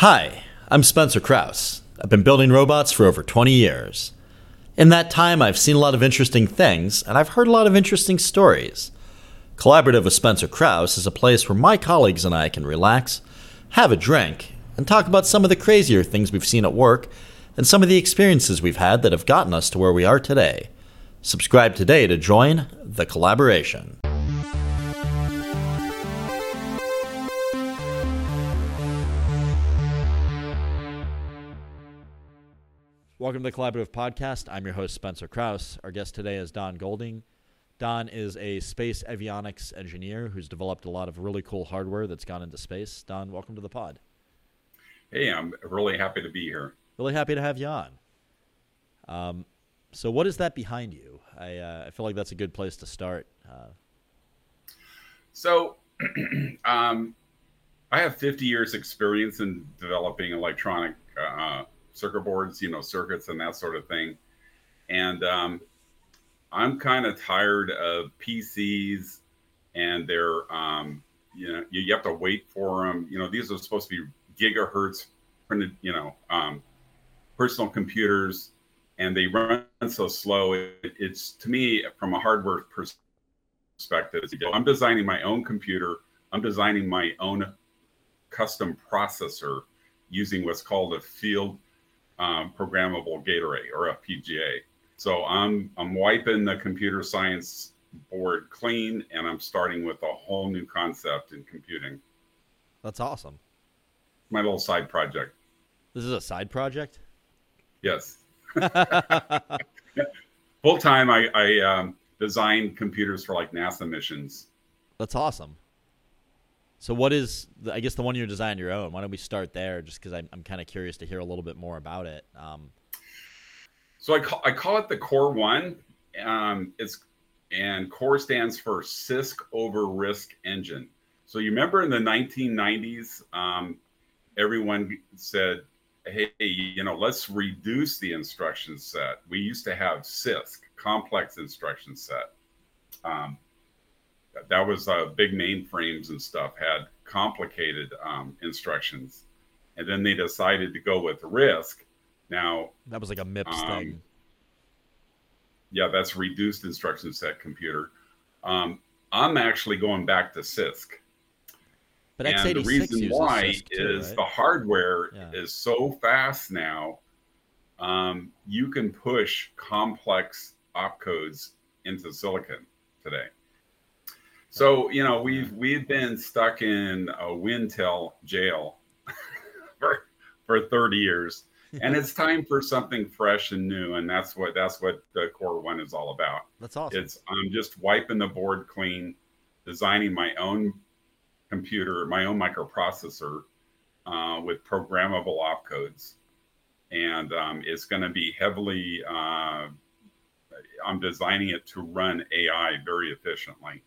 Hi, I'm Spencer Krause. I've been building robots for over 20 years. In that time, I've seen a lot of interesting things, and I've heard a lot of interesting stories. Collaborative with Spencer Krause is a place where my colleagues and I can relax, have a drink, and talk about some of the crazier things we've seen at work and some of the experiences we've had that have gotten us to where we are today. Subscribe today to join the collaboration. Welcome to the Collaborative Podcast. I'm your host, Spencer Krause. Our guest today is Don Golding. Don is a space avionics engineer who's developed a lot of really cool hardware that's gone into space. Don, welcome to the pod. Hey, I'm really happy to be here. Really happy to have you on. Um, so, what is that behind you? I, uh, I feel like that's a good place to start. Uh, so, um, I have 50 years experience in developing electronic uh, circuit boards, you know, circuits and that sort of thing. And um, I'm kind of tired of PCs and they're, um, you know, you, you, have to wait for them. You know, these are supposed to be gigahertz printed, you know, um, personal computers, and they run so slow. It, it's to me, from a hardware perspective, I'm designing my own computer. I'm designing my own custom processor using what's called a field um, programmable array or FPGA. So I'm I'm wiping the computer science board clean, and I'm starting with a whole new concept in computing. That's awesome. My little side project. This is a side project. Yes. Full time, I, I um, design computers for like NASA missions. That's awesome. So what is the, I guess the one you're designing your own? Why don't we start there? Just because I'm I'm kind of curious to hear a little bit more about it. Um, so I call I call it the Core One. Um, it's and Core stands for CISC over RISC Engine. So you remember in the 1990s, um, everyone said, "Hey, you know, let's reduce the instruction set." We used to have CISC, complex instruction set. Um, that was uh, big mainframes and stuff had complicated um, instructions, and then they decided to go with RISC. Now that was like a MIPS um, thing. Yeah, that's reduced instruction set computer. Um, I'm actually going back to CISC. But and the reason why too, is right? the hardware yeah. is so fast now. Um, you can push complex opcodes into silicon today. So you know we've we've been stuck in a Wintel jail for for 30 years, and it's time for something fresh and new, and that's what that's what the Core One is all about. That's awesome. It's I'm just wiping the board clean, designing my own computer, my own microprocessor uh, with programmable opcodes, and um, it's going to be heavily. Uh, I'm designing it to run AI very efficiently.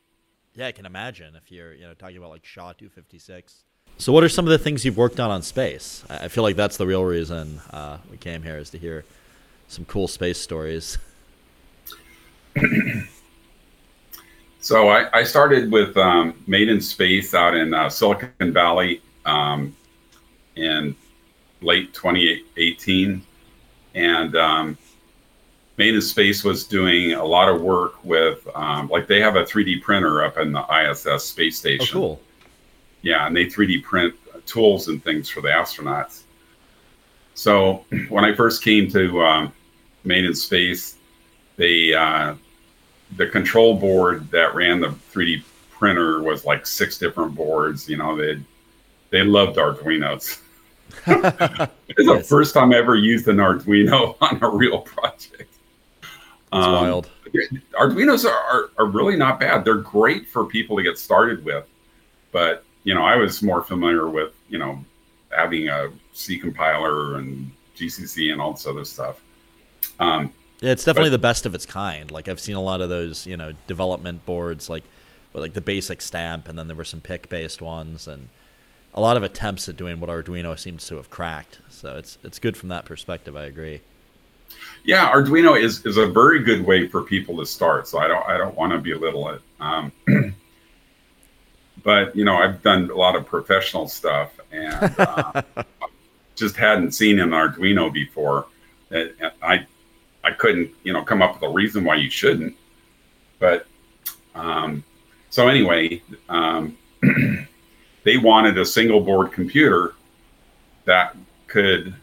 Yeah, I can imagine if you're you know talking about like SHA 256. So, what are some of the things you've worked on on space? I feel like that's the real reason uh, we came here is to hear some cool space stories. so, I, I, started with um, Made in Space out in uh, Silicon Valley um, in late 2018, and um, Made in Space was doing a lot of work with, um, like, they have a 3D printer up in the ISS space oh, station. Oh, cool. Yeah, and they 3D print tools and things for the astronauts. So when I first came to um, Made in Space, they uh, the control board that ran the 3D printer was like six different boards. You know, they they loved Arduinos. it's the first time I ever used an Arduino on a real project. It's um, wild. Arduinos are, are, are really not bad. They're great for people to get started with. But, you know, I was more familiar with, you know, having a C compiler and GCC and all this other stuff. Um, yeah, it's definitely but, the best of its kind. Like I've seen a lot of those, you know, development boards, like like the basic stamp, and then there were some PIC based ones, and a lot of attempts at doing what Arduino seems to have cracked. So it's it's good from that perspective. I agree. Yeah, Arduino is is a very good way for people to start. So I don't I don't want to belittle it. Um, but you know, I've done a lot of professional stuff, and uh, just hadn't seen an Arduino before. And I I couldn't you know come up with a reason why you shouldn't. But um, so anyway, um, they wanted a single board computer that could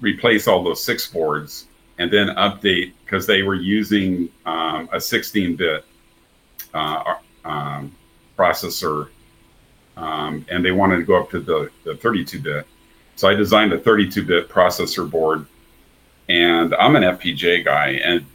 replace all those six boards and then update because they were using um, a 16-bit uh, um, processor um, and they wanted to go up to the, the 32-bit. So I designed a 32-bit processor board, and I'm an FPGA guy, and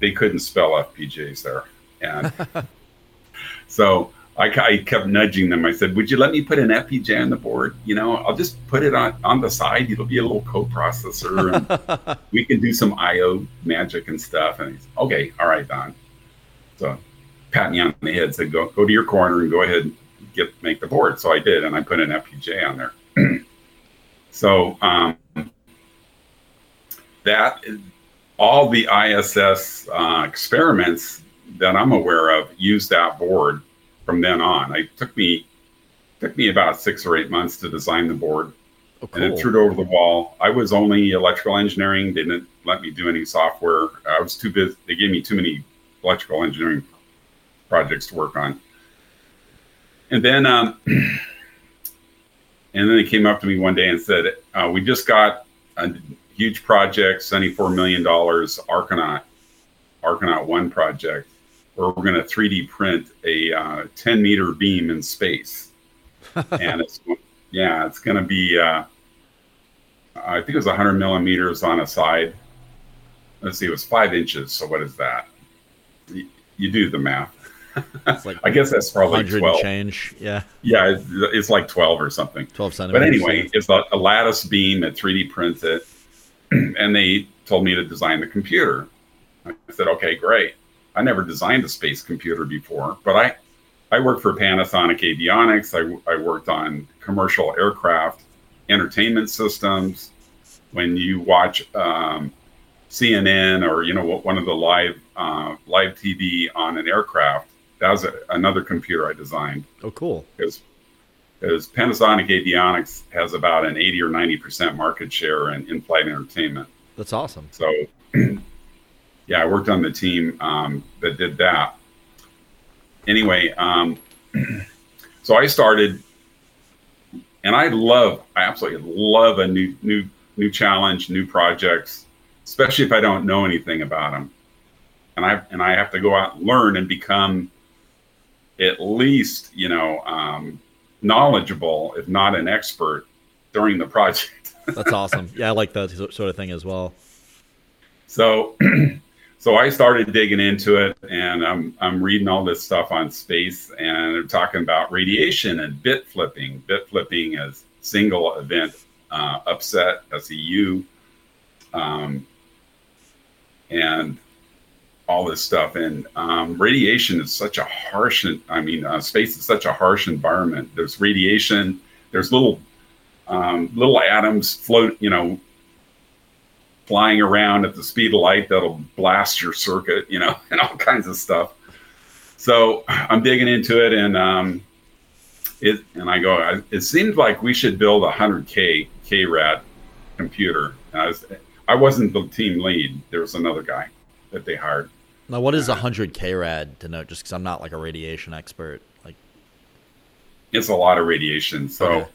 they couldn't spell FPGAs there, and so I, I, kept nudging them. I said, "Would you let me put an FPGA on the board? You know, I'll just put it on on the side. It'll be a little co-processor, and we can do some I/O magic and stuff." And he's, "Okay, all right, Don." So pat me on the head, said, "Go go to your corner and go ahead and get make the board." So I did, and I put an FPGA on there. so um, that all the ISS uh, experiments that I'm aware of use that board from then on. It took me took me about six or eight months to design the board. Oh, cool. And then threw it over the wall. I was only electrical engineering, didn't let me do any software. I was too busy. They gave me too many electrical engineering projects to work on. And then, um, and then they came up to me one day and said, uh, "We just got a huge project, seventy-four million dollars, Archinaut, Archinaut One project, where we're going to 3D print a uh, 10 meter beam in space, and it's yeah, it's going to be uh, I think it was 100 millimeters on a side. Let's see, it was five inches. So what is that? You, you do the math. Like I guess that's probably 12. change. Yeah. Yeah, it's, it's, like 12 or something. 12 centimeters. But anyway, it's a, a lattice beam at 3D prints it. and they told me to design the computer. I said, okay, great. I never designed a space computer before, but I, I worked for Panasonic Avionics. I, I worked on commercial aircraft, entertainment systems. When you watch um, CNN or you know one of the live uh, live TV on an aircraft, that was a, another computer I designed. Oh, cool! Because because Panasonic Avionics has about an 80 or 90 percent market share in in-flight entertainment. That's awesome. So, yeah, I worked on the team um, that did that. Anyway, um, so I started, and I love, I absolutely love a new new new challenge, new projects, especially if I don't know anything about them, and I and I have to go out and learn and become at least you know um, knowledgeable, if not an expert, during the project. That's awesome. Yeah, I like that sort of thing as well. So, so I started digging into it, and I'm I'm reading all this stuff on space, and they're talking about radiation and bit flipping. Bit flipping is single event uh, upset, SEU, um, and all this stuff. And um, radiation is such a harsh, I mean, uh, space is such a harsh environment. There's radiation, there's little um, little atoms float, you know, flying around at the speed of light that'll blast your circuit, you know, and all kinds of stuff. So I'm digging into it, and um, it and I go. It seems like we should build a 100k KRAD computer. I, was, I wasn't the team lead. There was another guy that they hired. Now, what is a hundred K rad to note? Just because I'm not like a radiation expert, like it's a lot of radiation. So,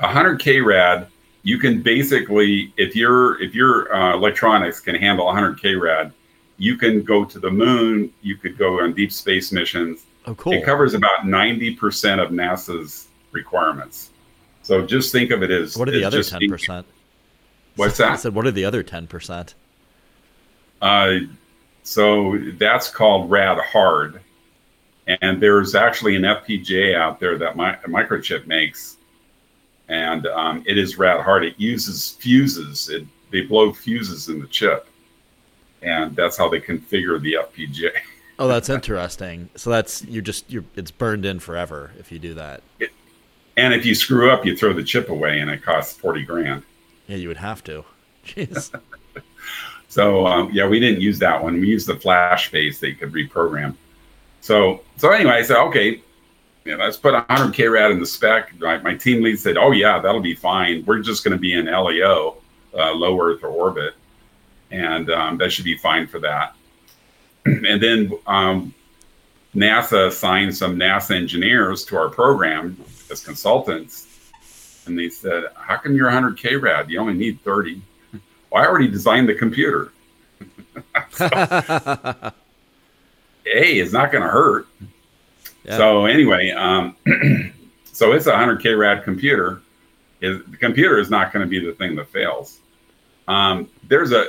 a hundred K rad, you can basically, if your if your uh, electronics can handle 100 K rad, you can go to the moon. You could go on deep space missions. Oh, cool! It covers about 90 percent of NASA's requirements. So just think of it as what are the other 10 percent? What's that? I said, what are the other 10 percent? Uh, so that's called rad hard. And there's actually an FPGA out there that my, Microchip makes, and um, it is rad hard. It uses fuses. It, they blow fuses in the chip, and that's how they configure the FPGA. oh, that's interesting. So that's you're just you're it's burned in forever if you do that. It, and if you screw up, you throw the chip away, and it costs forty grand. Yeah, you would have to. Jeez. So um, yeah, we didn't use that one. We used the flash phase that you could reprogram. So so anyway, I said okay, yeah, let's put 100 k rad in the spec. My, my team lead said, "Oh yeah, that'll be fine. We're just going to be in LEO, uh, low Earth orbit, and um, that should be fine for that." and then um, NASA assigned some NASA engineers to our program as consultants, and they said, "How come you're 100 k rad? You only need 30." well, I already designed the computer. so, hey, it's not going to hurt. Yeah. So anyway, um, so it's a 100k rad computer. Is the computer is not going to be the thing that fails. Um, there's a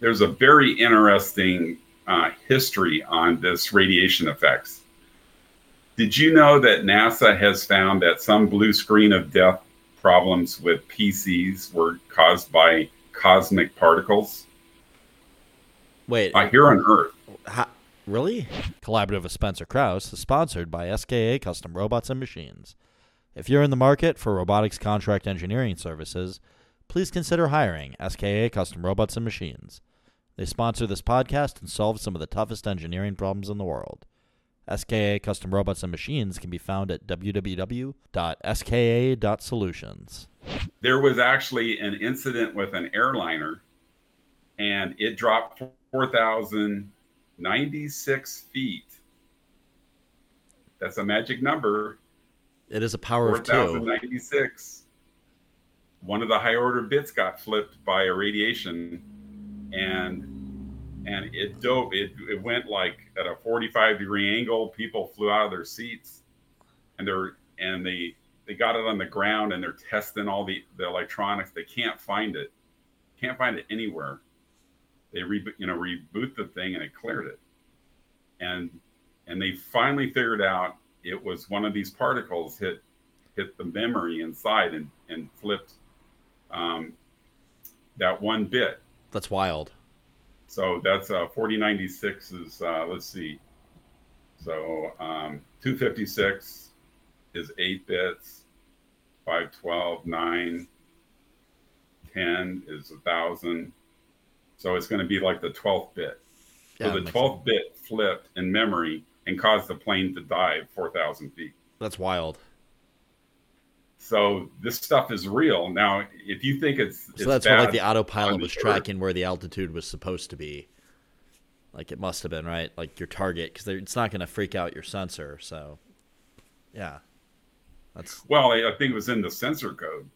there's a very interesting uh, history on this radiation effects. Did you know that NASA has found that some blue screen of death problems with PCs were caused by cosmic particles? Wait, uh, here on Earth. How, Really? Collaborative of Spencer Krause is sponsored by SKA Custom Robots and Machines. If you're in the market for robotics contract engineering services, please consider hiring SKA Custom Robots and Machines. They sponsor this podcast and solve some of the toughest engineering problems in the world. SKA Custom Robots and Machines can be found at www.ska.solutions. There was actually an incident with an airliner and it dropped 4,000 96 feet. That's a magic number. It is a power 4, of two. 96. One of the high order bits got flipped by a radiation and and it dove it, it went like at a 45 degree angle people flew out of their seats and they're and they they got it on the ground and they're testing all the the electronics they can't find it can't find it anywhere they reboot, you know, reboot the thing and it cleared it. And and they finally figured out it was one of these particles hit hit the memory inside and and flipped um, that one bit. That's wild. So that's uh, 4096 is uh, let's see. So um, 256 is eight bits. 512, 9, 10 is a thousand. So it's going to be like the 12th bit. Yeah, so the 12th sense. bit flipped in memory and caused the plane to dive 4,000 feet. That's wild. So this stuff is real. Now, if you think it's, so that's what like the autopilot was tracking where the altitude was supposed to be. Like it must have been right, like your target, because it's not going to freak out your sensor. So, yeah, that's well. I think it was in the sensor code.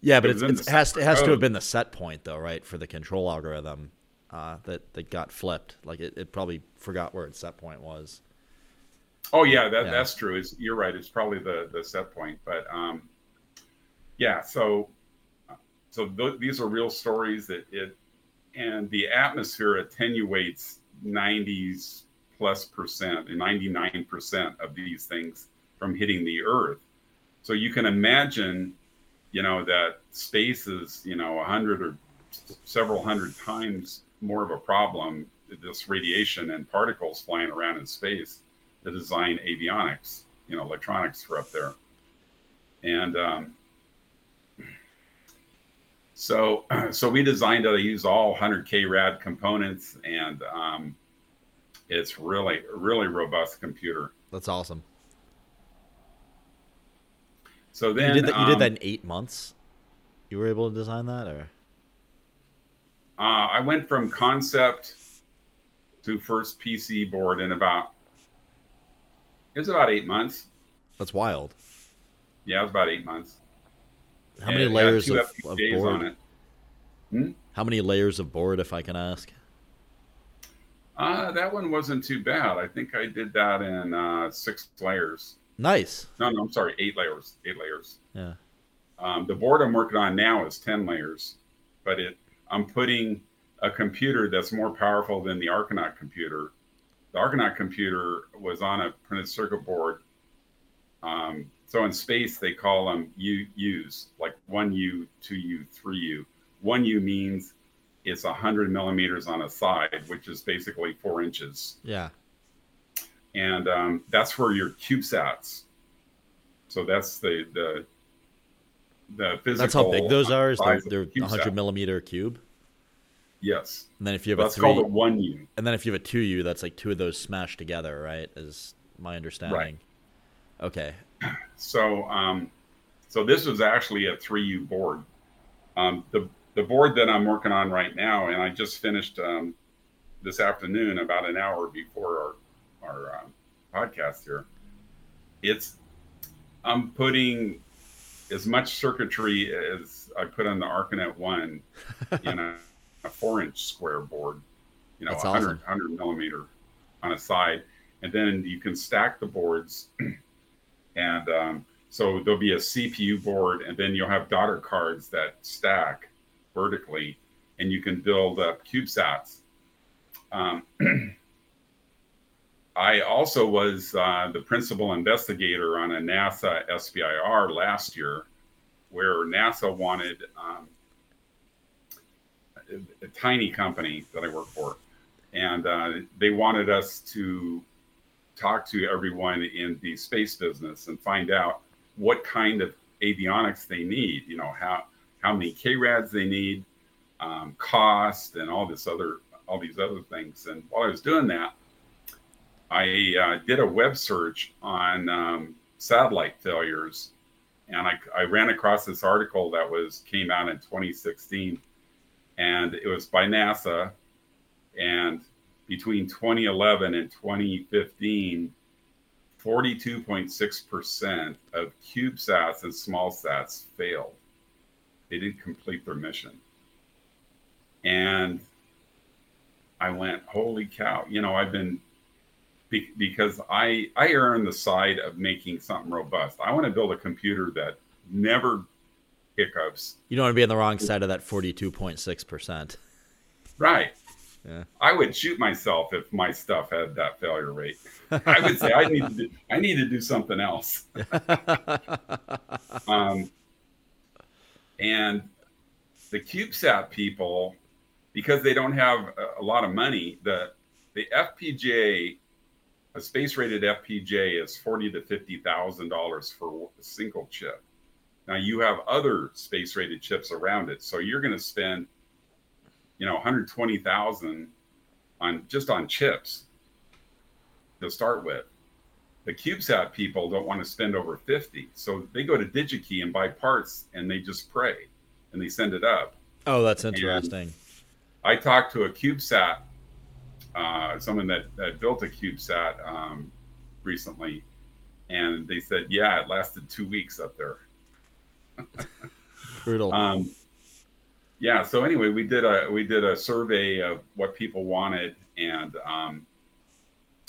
Yeah, but it, it has it has to have been the set point though, right, for the control algorithm uh, that that got flipped. Like it, it probably forgot where its set point was. Oh yeah, that, yeah. that's true. It's, you're right. It's probably the the set point, but um, yeah. So so th- these are real stories that it and the atmosphere attenuates 90s plus percent and 99 percent of these things from hitting the Earth. So you can imagine you know that space is you know a hundred or several hundred times more of a problem this radiation and particles flying around in space to design avionics you know electronics for up there. And um, so so we designed it to use all 100k rad components and um, it's really really robust computer. That's awesome so then you did that. You um, did that in eight months. You were able to design that, or? Uh, I went from concept to first PC board in about. It was about eight months. That's wild. Yeah, it was about eight months. How many layers of, of board? Hmm? How many layers of board, if I can ask? Uh, that one wasn't too bad. I think I did that in uh, six layers. Nice. No, no, I'm sorry, eight layers. Eight layers. Yeah. Um, the board I'm working on now is ten layers, but it I'm putting a computer that's more powerful than the Archinaut computer. The Archinaut computer was on a printed circuit board. Um, so in space they call them U U's, like one U, two U, three U. One U means it's a hundred millimeters on a side, which is basically four inches. Yeah and um, that's where your CubeSats. So that's the the the physical. That's how big those are. Is they're, they're 100 millimeter cube. Yes. And then if you have that's a three, called a one U. And then if you have a two U, that's like two of those smashed together, right? Is my understanding. Right. Okay. So, um, so this was actually a 3U board. Um, the the board that I'm working on right now, and I just finished um, this afternoon, about an hour before our our um, podcast here. It's I'm putting as much circuitry as I put on the Archinaut One in a, a four inch square board, you know, That's 100, awesome. 100 millimeter on a side. And then you can stack the boards. and um, so there'll be a CPU board, and then you'll have daughter cards that stack vertically, and you can build up CubeSats. Um, I also was uh, the principal investigator on a NASA SBIR last year, where NASA wanted um, a, a, tiny company that I work for, and uh, they wanted us to talk to everyone in the space business and find out what kind of avionics they need. You know how how many KRADs they need, um, cost, and all this other all these other things. And while I was doing that, I uh, did a web search on um, satellite failures, and I, I, ran across this article that was came out in 2016, and it was by NASA, and between 2011 and 2015, 42.6% of CubeSats and SmallSats failed. They didn't complete their mission. And I went, holy cow! You know, I've been be, because I I err on the side of making something robust. I want to build a computer that never hiccups. You don't want to be on the wrong side of that forty-two point six percent. Right. Yeah. I would shoot myself if my stuff had that failure rate. I would say I need to do, I need to do something else. um, and the CubeSat people, because they don't have a, a lot of money, the the FPGA a space rated FPGA is forty to fifty thousand dollars for a single chip. Now you have other space rated chips around it, so you're going to spend, you know, one hundred twenty thousand on just on chips to start with. The CubeSat people don't want to spend over fifty, so they go to DigiKey and buy parts, and they just pray, and they send it up. Oh, that's interesting. And I talked to a CubeSat uh, someone that, that, built a CubeSat um, recently, and they said, yeah, it lasted two weeks up there. Brutal. Um, yeah. So anyway, we did a we did a survey of what people wanted, and um,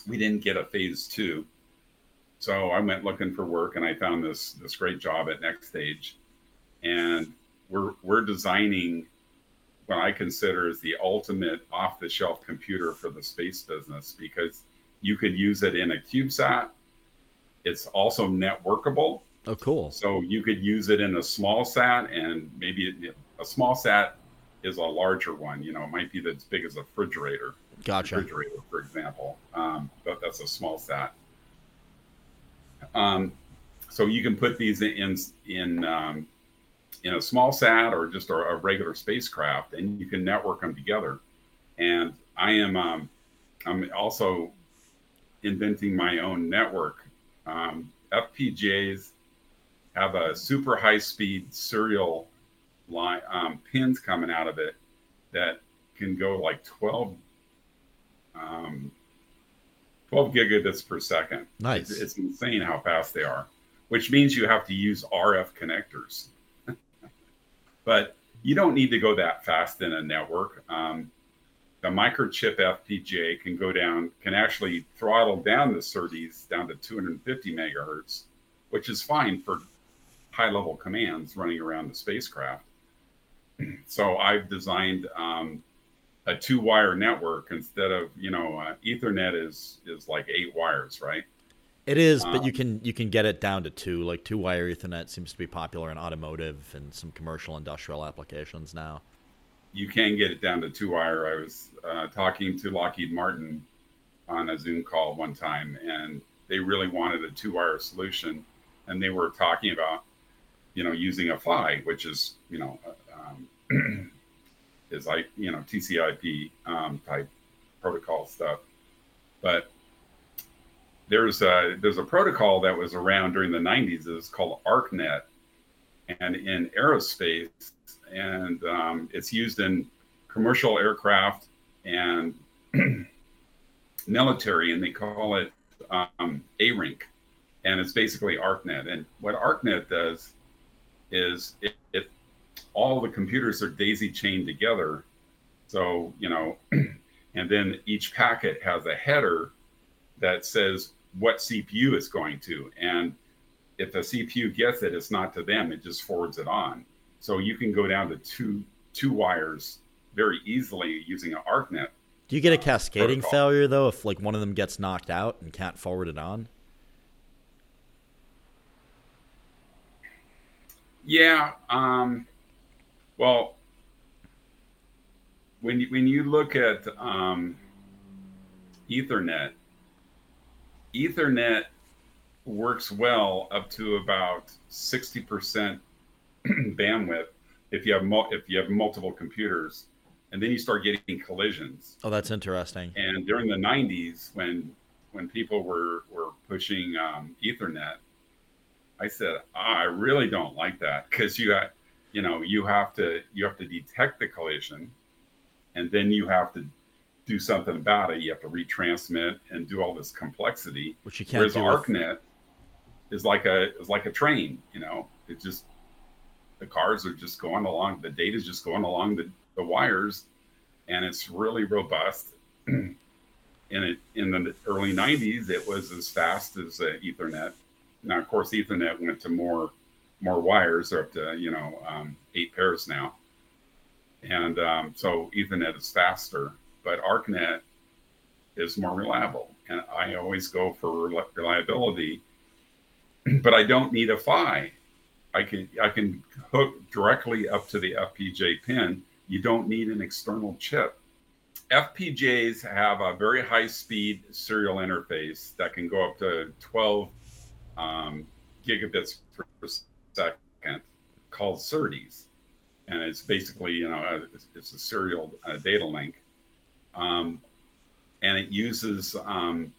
we didn't get a phase two. So I went looking for work, and I found this this great job at Next Stage, and we're we're designing what I consider is the ultimate off the shelf computer for the space business because you could use it in a CubeSat. It's also networkable. Oh, cool. So you could use it in a small sat, and maybe a small sat is a larger one. You know, it might be as big as a refrigerator. Gotcha. Refrigerator, for example. Um, but that's a small sat. Um, so you can put these in in um, in a small sat or just a, a, regular spacecraft, and you can network them together. And I am um, I'm also inventing my own network. Um, FPGAs have a super high speed serial line um, pins coming out of it that can go like 12 um, 12 gigabits per second. Nice. It's, it's insane how fast they are, which means you have to use RF connectors but you don't need to go that fast in a network. Um, the microchip FPGA can go down, can actually throttle down the SerDes down to 250 megahertz, which is fine for high level commands running around the spacecraft. So I've designed um, a two wire network instead of, you know, uh, Ethernet is, is like eight wires, right? It is, but um, you can you can get it down to two. Like two wire Ethernet seems to be popular in automotive and some commercial industrial applications now. You can get it down to two wire. I was uh, talking to Lockheed Martin on a Zoom call one time, and they really wanted a two wire solution, and they were talking about, you know, using a PHY, which is you know, um, is like you know TCP um, type protocol stuff, but there's a there's a protocol that was around during the 90s. It's called ArcNet, and in aerospace, and um, it's used in commercial aircraft and military, and they call it um, ARINC, and it's basically ArcNet. And what ArcNet does is it all the computers are daisy chained together. So you know, and then each packet has a header that says what CPU it's going to. And if the CPU gets it, it's not to them, it just forwards it on. So you can go down to two two wires very easily using an ArcNet. Do you get a cascading protocol. failure though if like one of them gets knocked out and can't forward it on? Yeah. Um, well, when you, when you look at um, Ethernet, Ethernet works well up to about 60% bandwidth if you have mul- if you have multiple computers and then you start getting collisions. Oh that's interesting. And during the 90s when when people were were pushing um, ethernet i said oh, i really don't like that because you got you know you have to you have to detect the collision and then you have to do something about it. You have to retransmit and do all this complexity. Which you can't. Whereas ArcNet with... is like a is like a train. You know, it just the cars are just going along. The data is just going along the, the wires, and it's really robust. in it in the early '90s, it was as fast as uh, Ethernet. Now, of course, Ethernet went to more more wires. They're up to you know um, eight pairs now, and um, so Ethernet is faster but ArcNet is more reliable. And I always go for reliability, but I don't need a PHY. I can I can hook directly up to the FPGA pin. You don't need an external chip. FPGAs have a very high speed serial interface that can go up to 12 um, gigabits per second called SerDes. And it's basically, you know, it's a serial uh, data link um, and it uses um,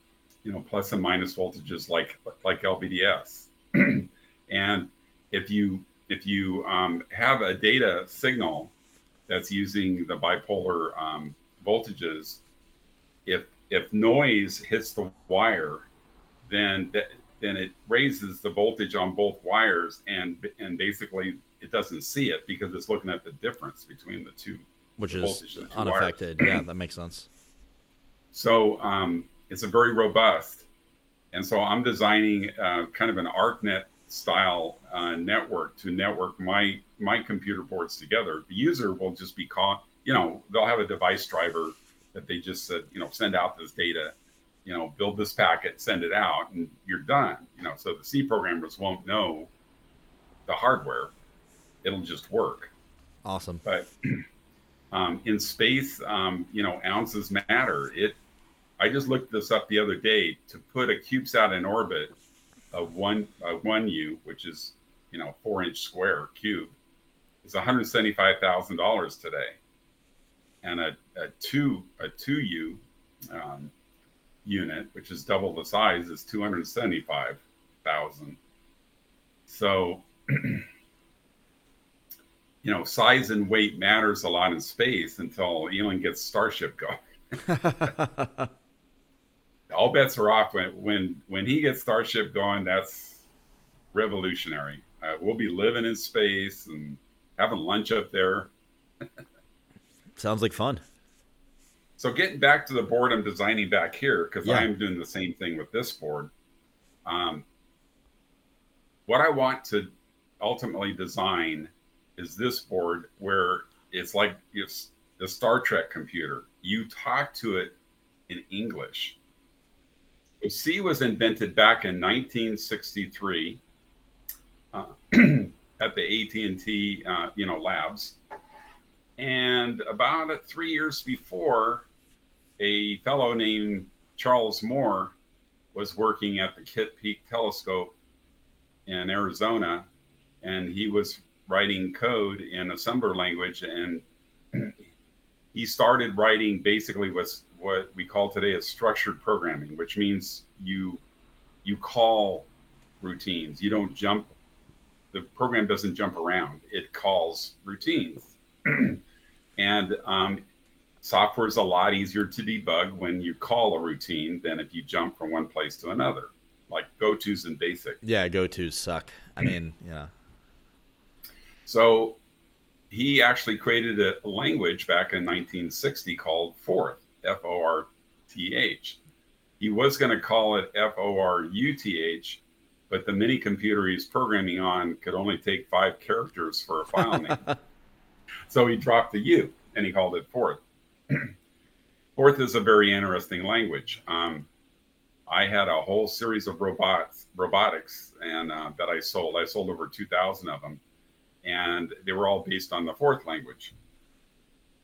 you know plus and minus voltages like like LVDS. and if you if you um, have a data signal that's using the bipolar um, voltages, if if noise hits the wire, then then it raises the voltage on both wires, and and basically it doesn't see it because it's looking at the difference between the two which is unaffected. yeah, that makes sense. So um, it's a very robust, and so I'm designing uh, kind of an ArcNet style uh, network to network my my computer boards together. The user will just be caught. You know, they'll have a device driver that they just said, you know, send out this data, you know, build this packet, send it out, and you're done. You know, so the C programmers won't know the hardware; it'll just work. Awesome. But Um, in space, um, you know, ounces matter. It. I just looked this up the other day. To put a CubeSat in orbit of one uh, one U, which is you know four inch square cube, is one hundred seventy five thousand dollars today, and a, a two a two U um, unit, which is double the size, is two hundred seventy five thousand. So. you know, size and weight matters a lot in space until Elon gets Starship going. All bets are off when when when he gets Starship going. That's revolutionary. Uh, we'll be living in space and having lunch up there. Sounds like fun. So getting back to the board I'm designing back here because yeah. I am doing the same thing with this board. Um, what I want to ultimately design is this board where it's like it's the Star Trek computer. You talk to it in English. C was invented back in 1963 uh, at the AT&T, uh, you know, labs. And about three years before, a fellow named Charles Moore was working at the Kitt Peak Telescope in Arizona, and he was writing code in assembler language and he started writing basically what's what we call today as structured programming which means you you call routines. You don't jump. The program doesn't jump around. It calls routines, and um, software is a lot easier to debug when you call a routine than if you jump from one place to another, like go tos and basic. Yeah, go tos suck. I mean, yeah. So he actually created a language back in 1960 called Forth, F O R T H. He was going to call it F O R U T H, but the mini computer he's programming on could only take five characters for a file name. so he dropped the U and he called it Forth. Forth is a very interesting language. Um, I had a whole series of robots, robotics, and uh, that I sold. I sold over 2,000 of them and they were all based on the Forth language.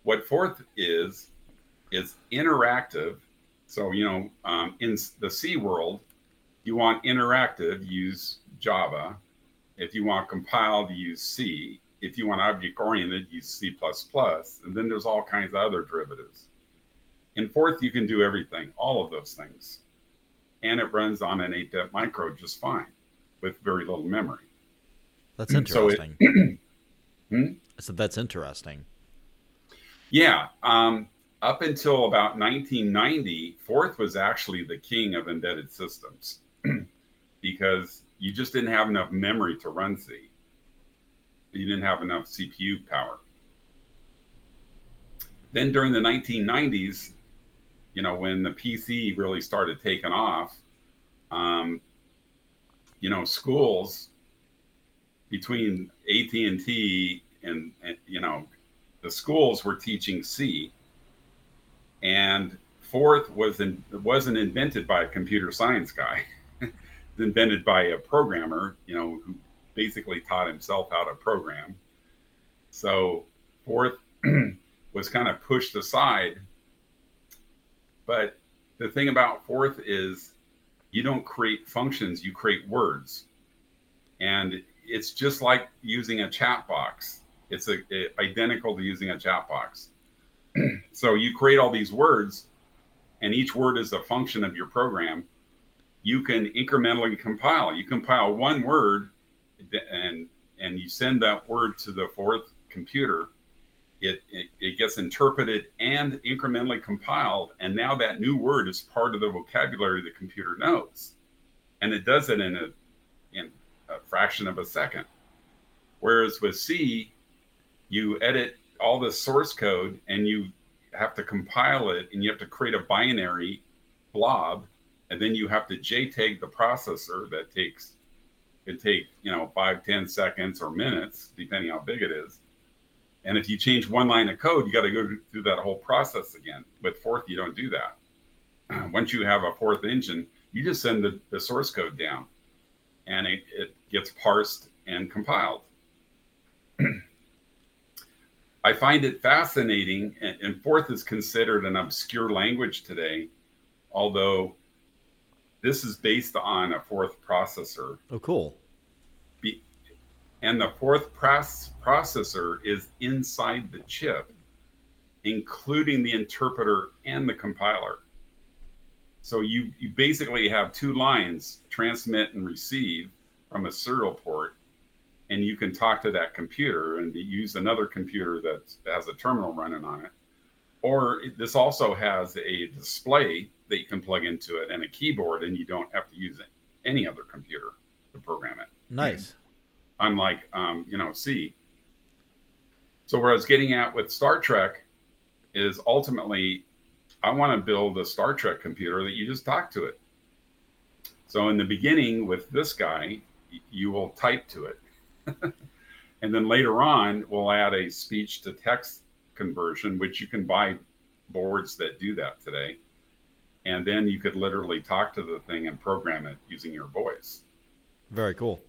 What Forth is is interactive. So you know, um, in the C world, you want interactive, use Java. If you want compiled, use C. If you want object oriented, use C++. And then there's all kinds of other derivatives. In Forth, you can do everything, all of those things. And it runs on an 8-bit micro just fine with very little memory. That's interesting. So it, hmm? So that's interesting. Yeah. Um, up until about 1990, Forth was actually the king of embedded systems because you just didn't have enough memory to run C. You didn't have enough CPU power. Then during the 1990s, you know, when the PC really started taking off, um, you know, schools between AT&T and, and you know the schools were teaching C and Forth was in, wasn't invented by a computer science guy. it's invented by a programmer, you know, who basically taught himself how to program. So Forth was kind of pushed aside. But the thing about Forth is you don't create functions, you create words. And it's just like using a chat box. It's a, identical to using a chat box. so you create all these words, and each word is a function of your program. You can incrementally compile. You compile one word, and and you send that word to the Forth computer. It, it, it gets interpreted and incrementally compiled, and now that new word is part of the vocabulary the computer knows, and it does it in a a fraction of a second. Whereas with C, you edit all the source code and you have to compile it and you have to create a binary blob and then you have to JTAG the processor that takes it take you know five ten seconds or minutes depending how big it is. And if you change one line of code you got to go through that whole process again. With Forth you don't do that. Once you have a Forth engine you just send the, the source code down and it, it gets parsed and compiled. I find it fascinating, and, and Forth is considered an obscure language today, although this is based on a Forth processor. Oh, cool. Be, and the Forth pros- processor is inside the chip, including the interpreter and the compiler. So you, you basically have two lines, transmit and receive from a serial port, and you can talk to that computer and use another computer that has a terminal running on it. Or this also has a display that you can plug into it and a keyboard, and you don't have to use any other computer to program it. Nice. Unlike, um, you know, C. So where I was getting at with Star Trek is ultimately I want to build a Star Trek computer that you just talk to it. So in the beginning with this guy, you will type to it. and then later on, we'll add a speech to text conversion, which you can buy boards that do that today. And then you could literally talk to the thing and program it using your voice. Very cool.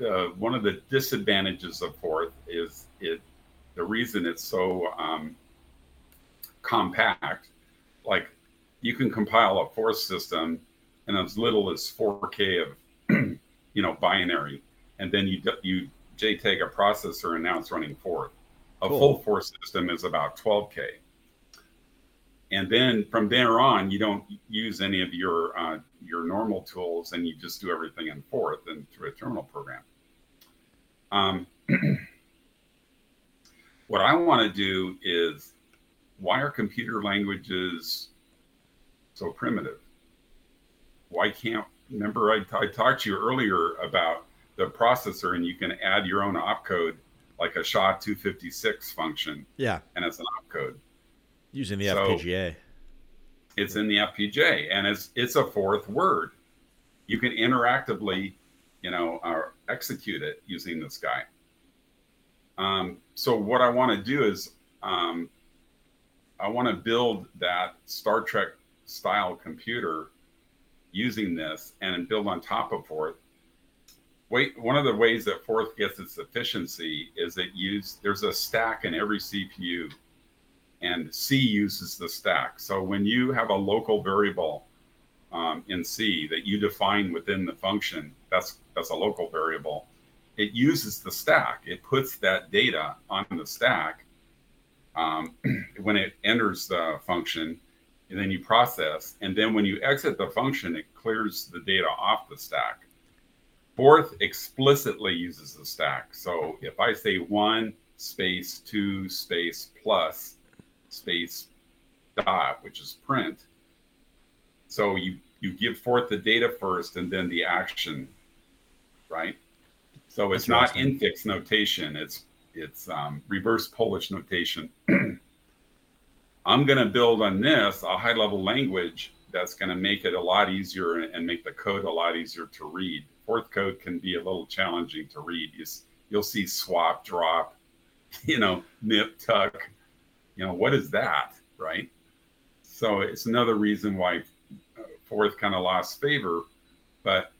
Uh, one of the disadvantages of Forth is it. The reason it's so um, compact. Like you can compile a Forth system in as little as 4K of, you know, binary, and then you you JTAG a processor, and now it's running Forth. A cool. full Forth system is about 12K. and then from there on, you don't use any of your uh, your normal tools, and you just do everything in Forth and through a terminal program. Um, what I want to do is why are computer languages so primitive? Why can't remember I, I talked to you earlier about the processor and you can add your own opcode like a SHA 256 function. Yeah. And it's an opcode. Using the so FPGA. It's in the FPGA and it's it's a Forth word. You can interactively, you know, uh, execute it using this guy. Um, so what I want to do is um, I want to build that Star Trek style computer using this and build on top of Forth. Wait, one of the ways that Forth gets its efficiency is it use there's a stack in every CPU, and C uses the stack. So when you have a local variable um, in C that you define within the function, that's that's a local variable. It uses the stack. It puts that data on the stack um, when it enters the function, and then you process. And then when you exit the function, it clears the data off the stack. Forth explicitly uses the stack. So if I say one space two space plus space dot, which is print, so you you give Forth the data first and then the action, right? So it's not infix notation. It's it's um, reverse Polish notation. I'm going to build on this a high level language that's going to make it a lot easier and make the code a lot easier to read. Forth code can be a little challenging to read. You, you'll see swap, drop, you know, nip, tuck. You know, what is that, right? So it's another reason why uh, Forth kind of lost favor. But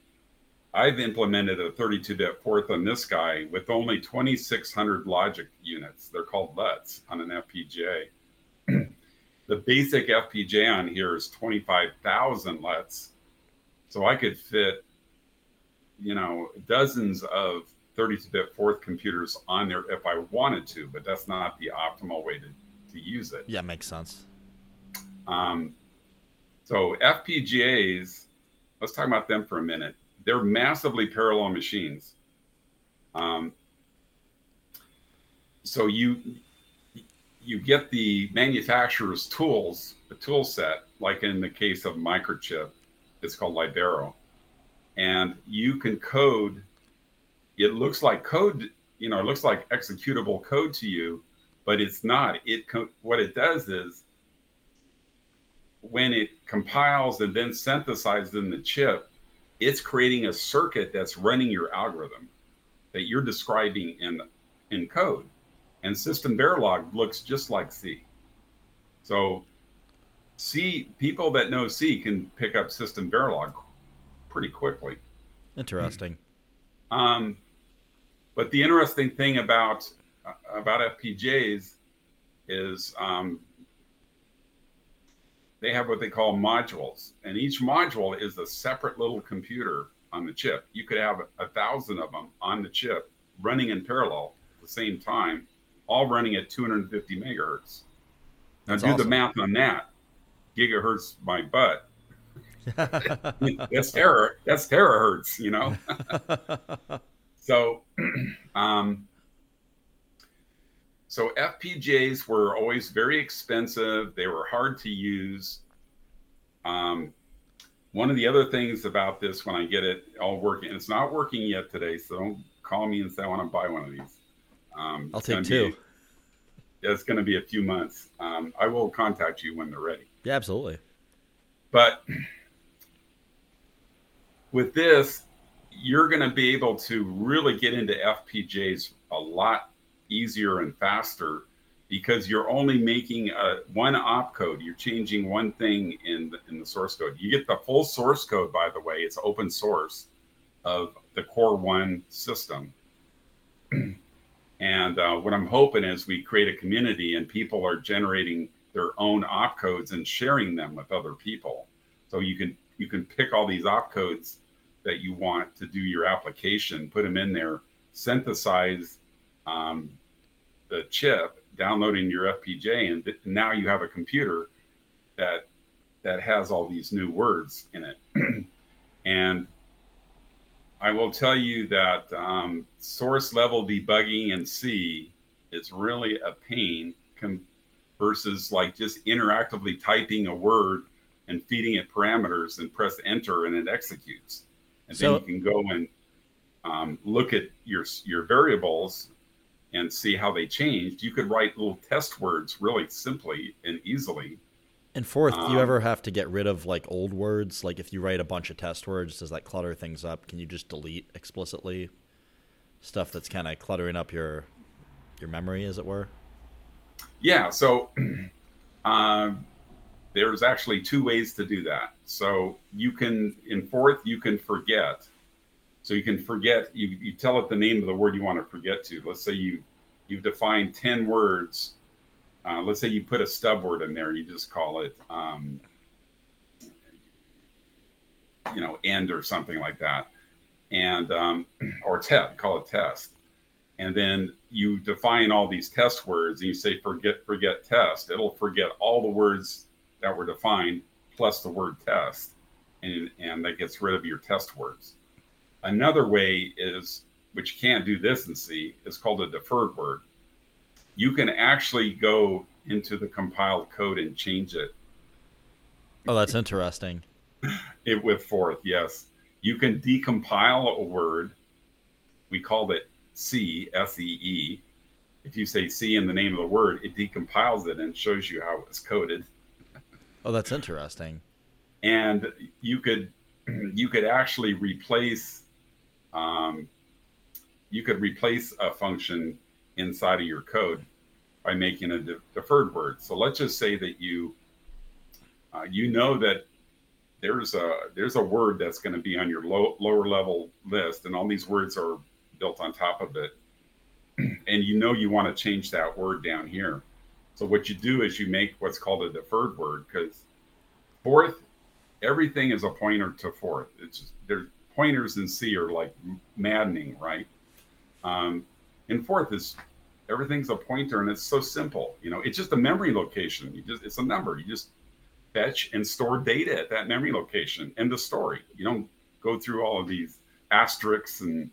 I've implemented a 32 bit Forth on this guy with only 2,600 logic units. They're called LUTs on an FPGA. the basic FPGA on here is 25,000 LUTs. So I could fit, you know, dozens of 32 bit Forth computers on there if I wanted to, but that's not the optimal way to, to use it. Yeah, makes sense. Um, so FPGAs, let's talk about them for a minute they're massively parallel machines. Um, so you you get the manufacturer's tools, the tool set, like in the case of microchip, it's called Libero, and you can code. It looks like code, you know, it looks like executable code to you, but it's not. It what it does is when it compiles and then synthesizes in the chip, it's creating a circuit that's running your algorithm that you're describing in in code. And system Verilog looks just like C. So C people that know C can pick up system Verilog pretty quickly. Interesting. Um, but the interesting thing about about FPGAs is um, they have what they call modules, and each module is a separate little computer on the chip. You could have a thousand of them on the chip running in parallel at the same time, all running at 250 megahertz. Now That's do awesome. the math on that. Gigahertz my butt. that's terror. That's terahertz, you know. so, um, so FPGAs were always very expensive. They were hard to use. Um, one of the other things about this, when I get it all working, it's not working yet today, so don't call me and say I want to buy one of these. Um, I'll take two. Be, it's going to be a few months. Um, I will contact you when they're ready. Yeah, absolutely. But with this, you're going to be able to really get into FPGAs a lot easier and faster because you're only making a, one opcode. You're changing one thing in the, in the source code. You get the full source code, by the way. It's open source of the Core One system. and uh, what I'm hoping is we create a community and people are generating their own opcodes and sharing them with other people. So you can you can pick all these opcodes that you want to do your application, put them in there, synthesize um, the chip, downloading your FPGA, and now you have a computer that that has all these new words in it. and I will tell you that um, source level debugging in C is really a pain com- versus like just interactively typing a word and feeding it parameters and press enter and it executes. And so, then you can go and um, look at your your variables and see how they changed. You could write little test words really simply and easily and Forth, um, do you um, ever have to get rid of like old words? Like if you write a bunch of test words, does that clutter things up? Can you just delete explicitly stuff that's kind of cluttering up your your memory, as it were? Yeah. So um, there's actually two ways to do that. So you can in Forth, you can forget. So you can forget. You you tell it the name of the word you want to forget to. Let's say you you've defined ten words uh, let's say you put a stub word in there, you just call it, um, you know, end or something like that, and um, or test, call it test, and then you define all these test words, and you say forget forget test. It'll forget all the words that were defined plus the word test, and and that gets rid of your test words. Another way is, which you can't do this in C, is called a deferred word you can actually go into the compiled code and change it. Oh, that's interesting. it with Forth, yes. You can decompile a word. We called it SEE, S E E. If you say SEE in the name of the word, it decompiles it and shows you how it was coded. Oh, that's interesting. And you could you could actually replace um, you could replace a function inside of your code by making a de- deferred word. So let's just say that you uh, you know that there's a there's a word that's going to be on your low, lower level list, and all these words are built on top of it, and you know you want to change that word down here. So what you do is you make what's called a deferred word because Forth, everything is a pointer to Forth. It's just, there's pointers in C are like maddening, right? Um, and Forth is everything's a pointer and it's so simple. You know, it's just a memory location. You just it's a number. You just fetch and store data at that memory location. End the story. You don't go through all of these asterisks and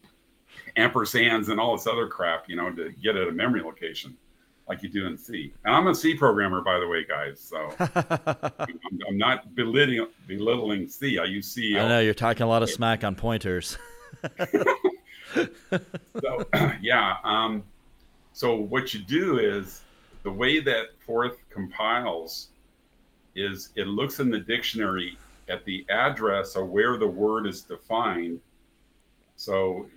ampersands and all this other crap, you know, to get at a memory location like you do in C. And I'm a C programmer, by the way, guys. So I'm, I'm, not belittling, belittling C. I use C. I know you're talking a lot of smack on pointers. so yeah, um, so what you do is the way that Forth compiles is it looks in the dictionary at the address of where the word is defined. So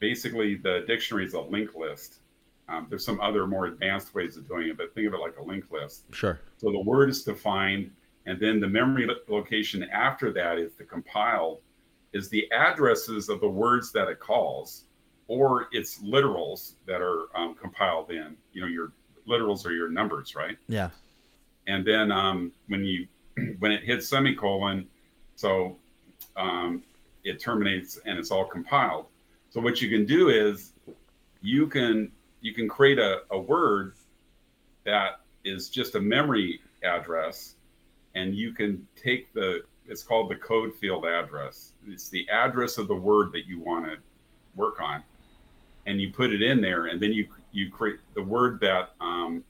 basically, the dictionary is a linked list. Um, there's some other more advanced ways of doing it, but think of it like a linked list. Sure. So the word is defined, and then the memory location after that is the compiled, is the addresses of the words that it calls or it's literals that are um, compiled in. You know, your literals are your numbers, right? Yeah. And then um, when you when it hits semicolon, so um, it terminates and it's all compiled. So what you can do is you can you can create a, a word that is just a memory address, and you can take the it's called the code field address. It's the address of the word that you want to work on and you put it in there, and then you you create the word that um,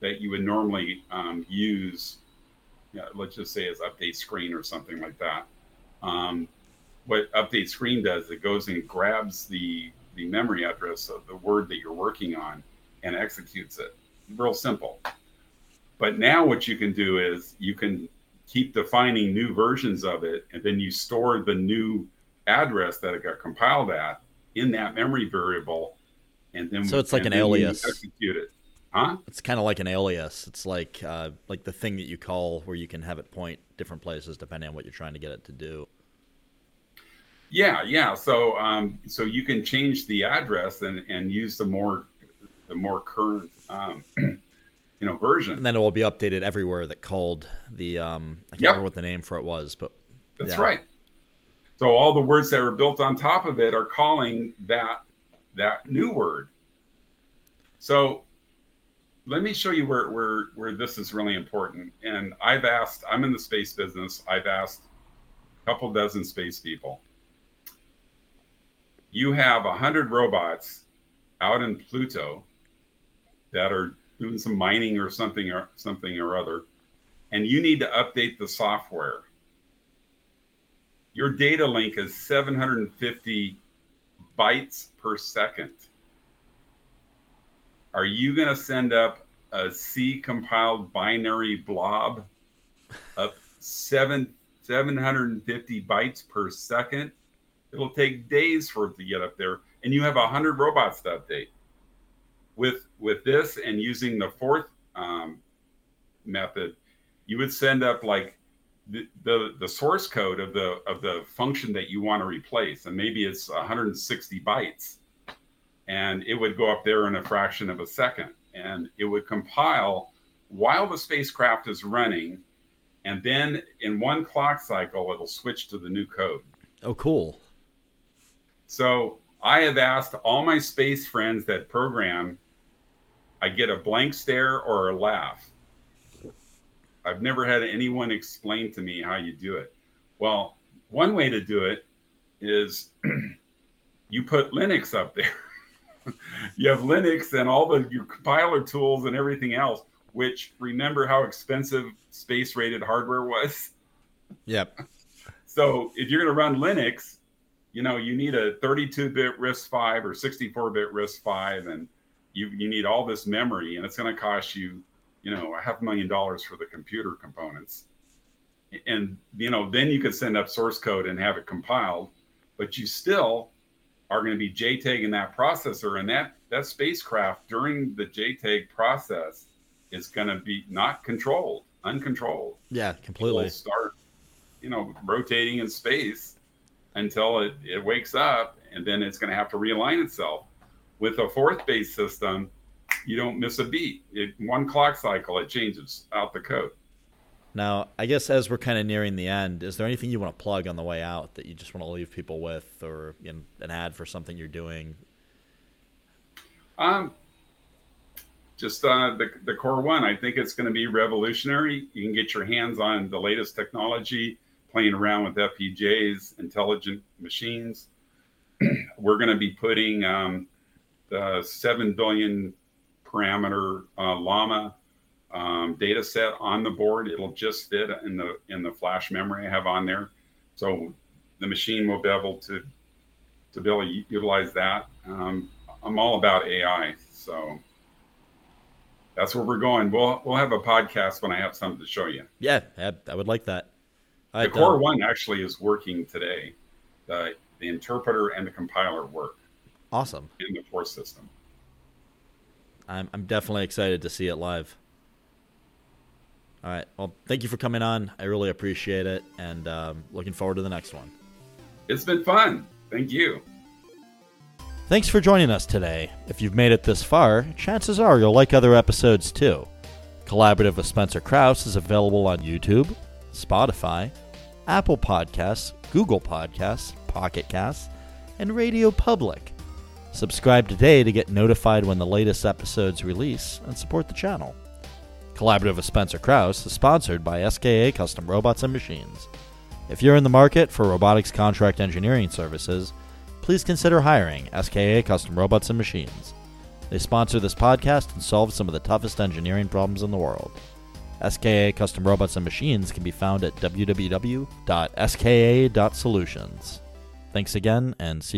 that you would normally um, use. You know, let's just say is update screen or something like that. Um, what update screen does, it goes and grabs the the memory address of the word that you're working on and executes it. Real simple. But now what you can do is you can keep defining new versions of it, and then you store the new address that it got compiled at in that memory variable, and then so it's like an alias. Execute it, huh? It's kind of like an alias. It's like uh, like the thing that you call where you can have it point different places depending on what you're trying to get it to do. Yeah, yeah. So um, so you can change the address and and use the more the more current um, you know version. And then it will be updated everywhere that called the um I can't yep. remember what the name for it was, but that's yeah. right. So all the words that are built on top of it are calling that that new word. So let me show you where, where, where this is really important. And I've asked, I'm in the space business. I've asked a couple dozen space people. You have a hundred robots out in Pluto that are doing some mining or something or something or other, and you need to update the software. Your data link is 750 bytes per second. Are you going to send up a C compiled binary blob of seven 750 bytes per second? It'll take days for it to get up there, and you have hundred robots to update. With with this and using the Forth um, method, you would send up like the, the the source code of the of the function that you want to replace, and maybe it's 160 bytes, and it would go up there in a fraction of a second, and it would compile while the spacecraft is running, and then in one clock cycle it'll switch to the new code. Oh, cool. So I have asked all my space friends that program, I get a blank stare or a laugh. I've never had anyone explain to me how you do it. Well, one way to do it is you put Linux up there. you have Linux and all the your compiler tools and everything else, which remember how expensive space rated hardware was? Yep. So if you're going to run Linux, you know, you need a 32-bit RISC-V or 64-bit RISC-V, and you you need all this memory, and it's going to cost you, you know, a half million dollars for the computer components. And you know, then you could send up source code and have it compiled, but you still are going to be JTAGing that processor, and that that spacecraft during the JTAG process is going to be not controlled, uncontrolled. Yeah, completely. It'll start, you know, rotating in space until it, it wakes up and then it's going to have to realign itself. With a Forth base system, you don't miss a beat. It, one clock cycle, it changes out the code. Now, I guess as we're kind of nearing the end, is there anything you want to plug on the way out that you just want to leave people with, or you know, an ad for something you're doing? Um, just uh, the the core one. I think it's going to be revolutionary. You can get your hands on the latest technology, playing around with FPGA's intelligent machines. We're going to be putting um, the seven billion parameter uh, llama um, data set on the board. It'll just fit in the in the flash memory I have on there, so the machine will be able to to be able to utilize that. Um, I'm all about AI, so that's where we're going. We'll we'll have a podcast when I have something to show you. Yeah, I would like that. The I core one actually is working today. The the interpreter and the compiler work. Awesome. In the core system. I'm I'm definitely excited to see it live. All right. Well, thank you for coming on. I really appreciate it, and um, looking forward to the next one. It's been fun. Thank you. Thanks for joining us today. If you've made it this far, chances are you'll like other episodes too. Collaborative with Spencer Krause is available on YouTube, Spotify, Apple Podcasts, Google Podcasts, Pocket Casts, and Radio Public. Subscribe today to get notified when the latest episodes release and support the channel. Collaborative with Spencer Krause is sponsored by SKA Custom Robots and Machines. If you're in the market for robotics contract engineering services, please consider hiring SKA Custom Robots and Machines. They sponsor this podcast and solve some of the toughest engineering problems in the world. SKA Custom Robots and Machines can be found at www.ska.solutions. Thanks again and see